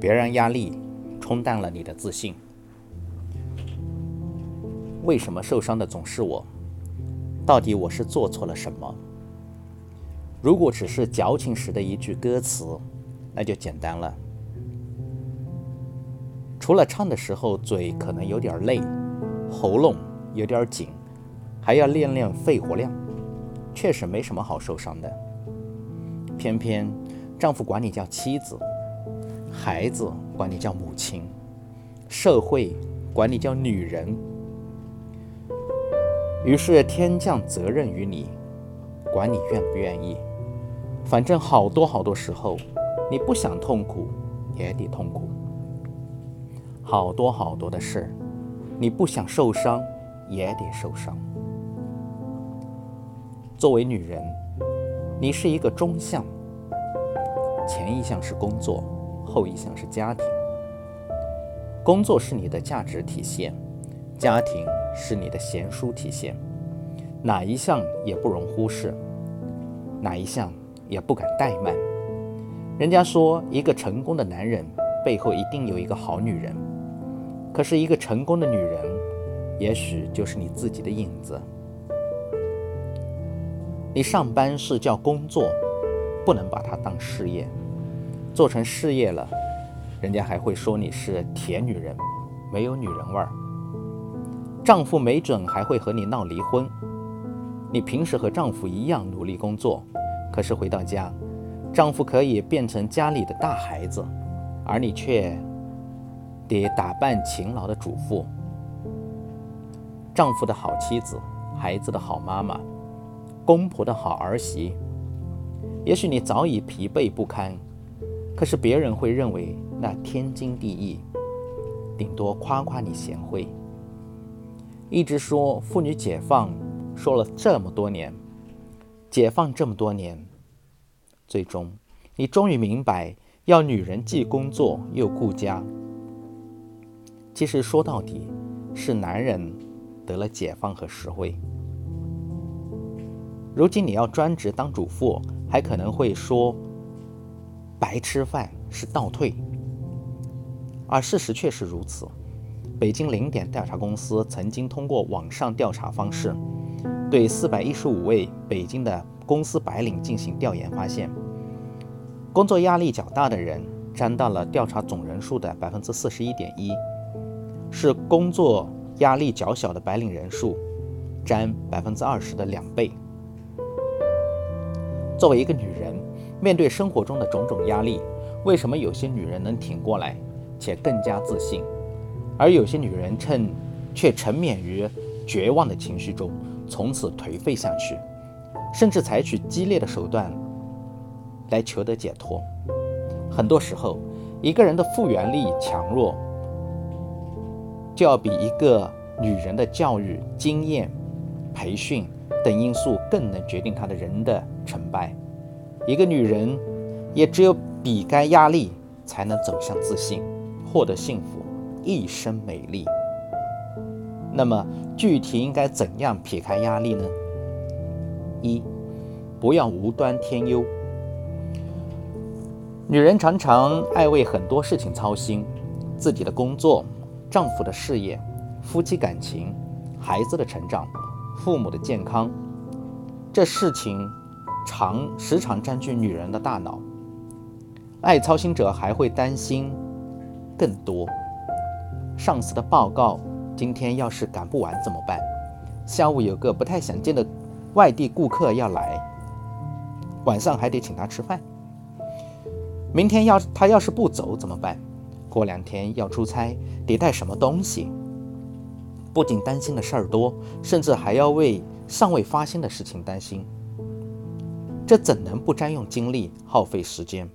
别让压力冲淡了你的自信。为什么受伤的总是我？到底我是做错了什么？如果只是矫情时的一句歌词，那就简单了。除了唱的时候嘴可能有点累，喉咙有点紧，还要练练肺活量，确实没什么好受伤的。偏偏丈夫管你叫妻子，孩子管你叫母亲，社会管你叫女人。于是天降责任于你，管你愿不愿意。反正好多好多时候，你不想痛苦也得痛苦。好多好多的事，你不想受伤也得受伤。作为女人，你是一个中项，前一项是工作，后一项是家庭。工作是你的价值体现，家庭。是你的贤淑体现，哪一项也不容忽视，哪一项也不敢怠慢。人家说，一个成功的男人背后一定有一个好女人，可是，一个成功的女人，也许就是你自己的影子。你上班是叫工作，不能把它当事业，做成事业了，人家还会说你是铁女人，没有女人味儿。丈夫没准还会和你闹离婚。你平时和丈夫一样努力工作，可是回到家，丈夫可以变成家里的大孩子，而你却得打扮勤劳的主妇。丈夫的好妻子，孩子的好妈妈，公婆的好儿媳。也许你早已疲惫不堪，可是别人会认为那天经地义，顶多夸夸你贤惠。一直说妇女解放，说了这么多年，解放这么多年，最终你终于明白，要女人既工作又顾家。其实说到底，是男人得了解放和实惠。如今你要专职当主妇，还可能会说白吃饭是倒退，而事实却是如此。北京零点调查公司曾经通过网上调查方式，对四百一十五位北京的公司白领进行调研，发现，工作压力较大的人占到了调查总人数的百分之四十一点一，是工作压力较小的白领人数占百分之二十的两倍。作为一个女，面对生活中的种种压力，为什么有些女人能挺过来，且更加自信？而有些女人趁却沉湎于绝望的情绪中，从此颓废下去，甚至采取激烈的手段来求得解脱。很多时候，一个人的复原力强弱，就要比一个女人的教育、经验、培训等因素更能决定她的人的成败。一个女人，也只有避开压力，才能走向自信，获得幸福。一生美丽。那么具体应该怎样撇开压力呢？一，不要无端添忧。女人常常爱为很多事情操心，自己的工作、丈夫的事业、夫妻感情、孩子的成长、父母的健康，这事情常时常占据女人的大脑。爱操心者还会担心更多。上司的报告今天要是赶不完怎么办？下午有个不太想见的外地顾客要来，晚上还得请他吃饭。明天要他要是不走怎么办？过两天要出差，得带什么东西？不仅担心的事儿多，甚至还要为尚未发生的事情担心。这怎能不占用精力、耗费时间？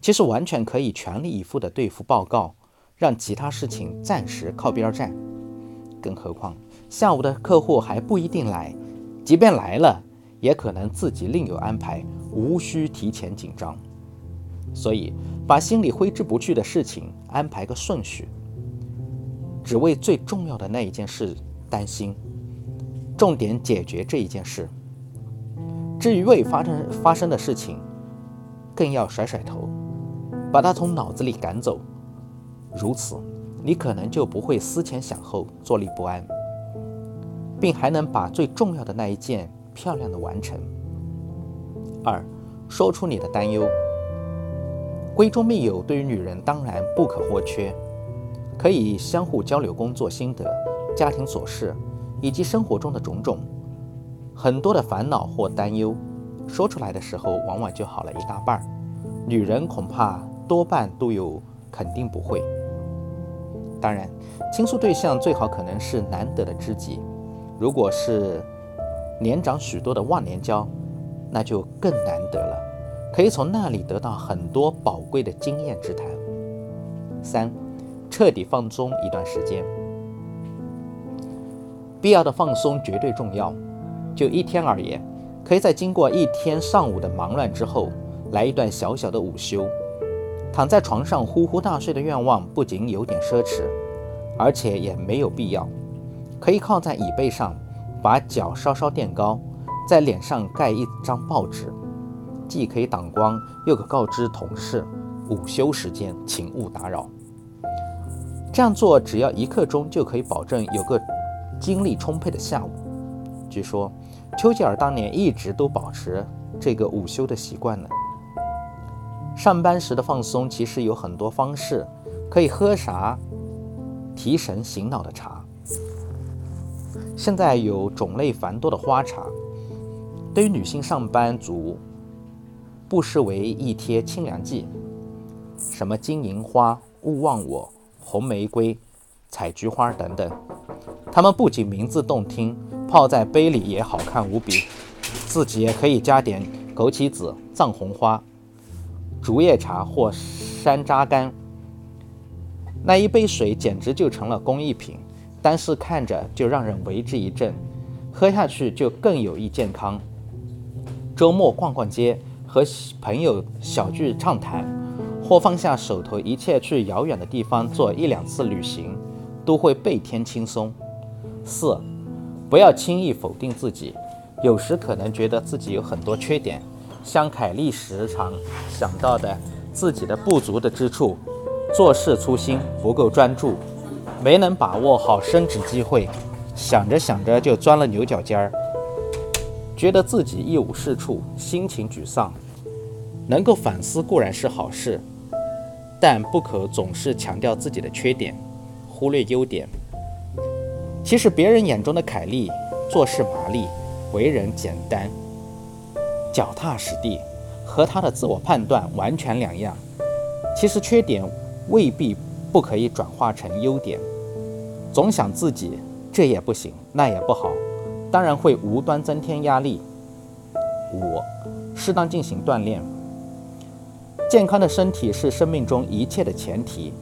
其实完全可以全力以赴地对付报告。让其他事情暂时靠边站，更何况下午的客户还不一定来，即便来了，也可能自己另有安排，无需提前紧张。所以，把心里挥之不去的事情安排个顺序，只为最重要的那一件事担心，重点解决这一件事。至于未发生发生的事情，更要甩甩头，把它从脑子里赶走。如此，你可能就不会思前想后、坐立不安，并还能把最重要的那一件漂亮的完成。二，说出你的担忧。闺中密友对于女人当然不可或缺，可以相互交流工作心得、家庭琐事以及生活中的种种。很多的烦恼或担忧，说出来的时候往往就好了一大半儿。女人恐怕多半都有肯定不会。当然，倾诉对象最好可能是难得的知己，如果是年长许多的忘年交，那就更难得了，可以从那里得到很多宝贵的经验之谈。三，彻底放松一段时间，必要的放松绝对重要。就一天而言，可以在经过一天上午的忙乱之后，来一段小小的午休。躺在床上呼呼大睡的愿望不仅有点奢侈，而且也没有必要。可以靠在椅背上，把脚稍稍垫高，在脸上盖一张报纸，既可以挡光，又可告知同事午休时间，请勿打扰。这样做只要一刻钟就可以保证有个精力充沛的下午。据说。丘吉尔当年一直都保持这个午休的习惯呢。上班时的放松其实有很多方式，可以喝啥提神醒脑的茶。现在有种类繁多的花茶，对于女性上班族不失为一贴清凉剂。什么金银花、勿忘我、红玫瑰、采菊花等等，它们不仅名字动听。泡在杯里也好看无比，自己也可以加点枸杞子、藏红花、竹叶茶或山楂干。那一杯水简直就成了工艺品，单是看着就让人为之一振，喝下去就更有益健康。周末逛逛街，和朋友小聚畅谈，或放下手头一切去遥远的地方做一两次旅行，都会倍添轻松。四。不要轻易否定自己，有时可能觉得自己有很多缺点，像凯利时常想到的自己的不足的之处，做事粗心，不够专注，没能把握好升职机会，想着想着就钻了牛角尖儿，觉得自己一无是处，心情沮丧。能够反思固然是好事，但不可总是强调自己的缺点，忽略优点。其实别人眼中的凯莉做事麻利，为人简单、脚踏实地，和她的自我判断完全两样。其实缺点未必不可以转化成优点。总想自己这也不行，那也不好，当然会无端增添压力。五、适当进行锻炼。健康的身体是生命中一切的前提。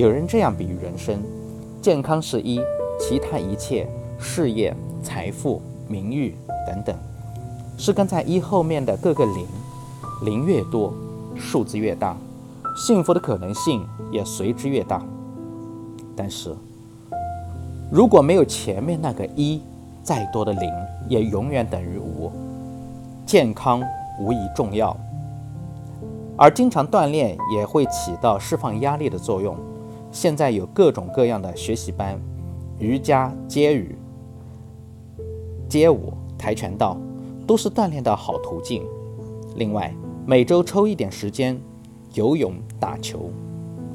有人这样比喻人生。健康是一，其他一切，事业、财富、名誉等等，是跟在一后面的各个零，零越多，数字越大，幸福的可能性也随之越大。但是，如果没有前面那个一，再多的零也永远等于无。健康无疑重要，而经常锻炼也会起到释放压力的作用。现在有各种各样的学习班，瑜伽、街舞、街舞、跆拳道，都是锻炼的好途径。另外，每周抽一点时间游泳、打球，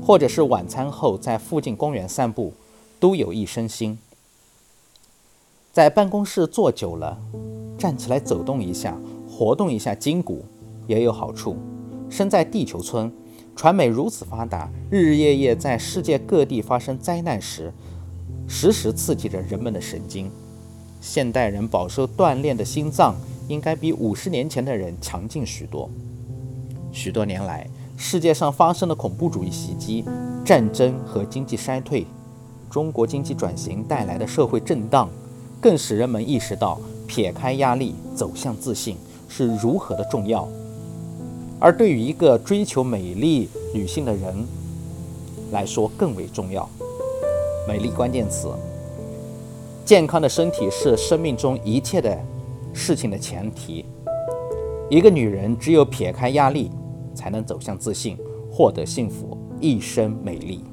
或者是晚餐后在附近公园散步，都有益身心。在办公室坐久了，站起来走动一下，活动一下筋骨，也有好处。身在地球村。传媒如此发达，日日夜夜在世界各地发生灾难时，时时刺激着人们的神经。现代人饱受锻炼的心脏，应该比五十年前的人强劲许多。许多年来，世界上发生的恐怖主义袭击、战争和经济衰退，中国经济转型带来的社会震荡，更使人们意识到撇开压力走向自信是如何的重要。而对于一个追求美丽女性的人来说更为重要。美丽关键词：健康的身体是生命中一切的事情的前提。一个女人只有撇开压力，才能走向自信，获得幸福，一生美丽。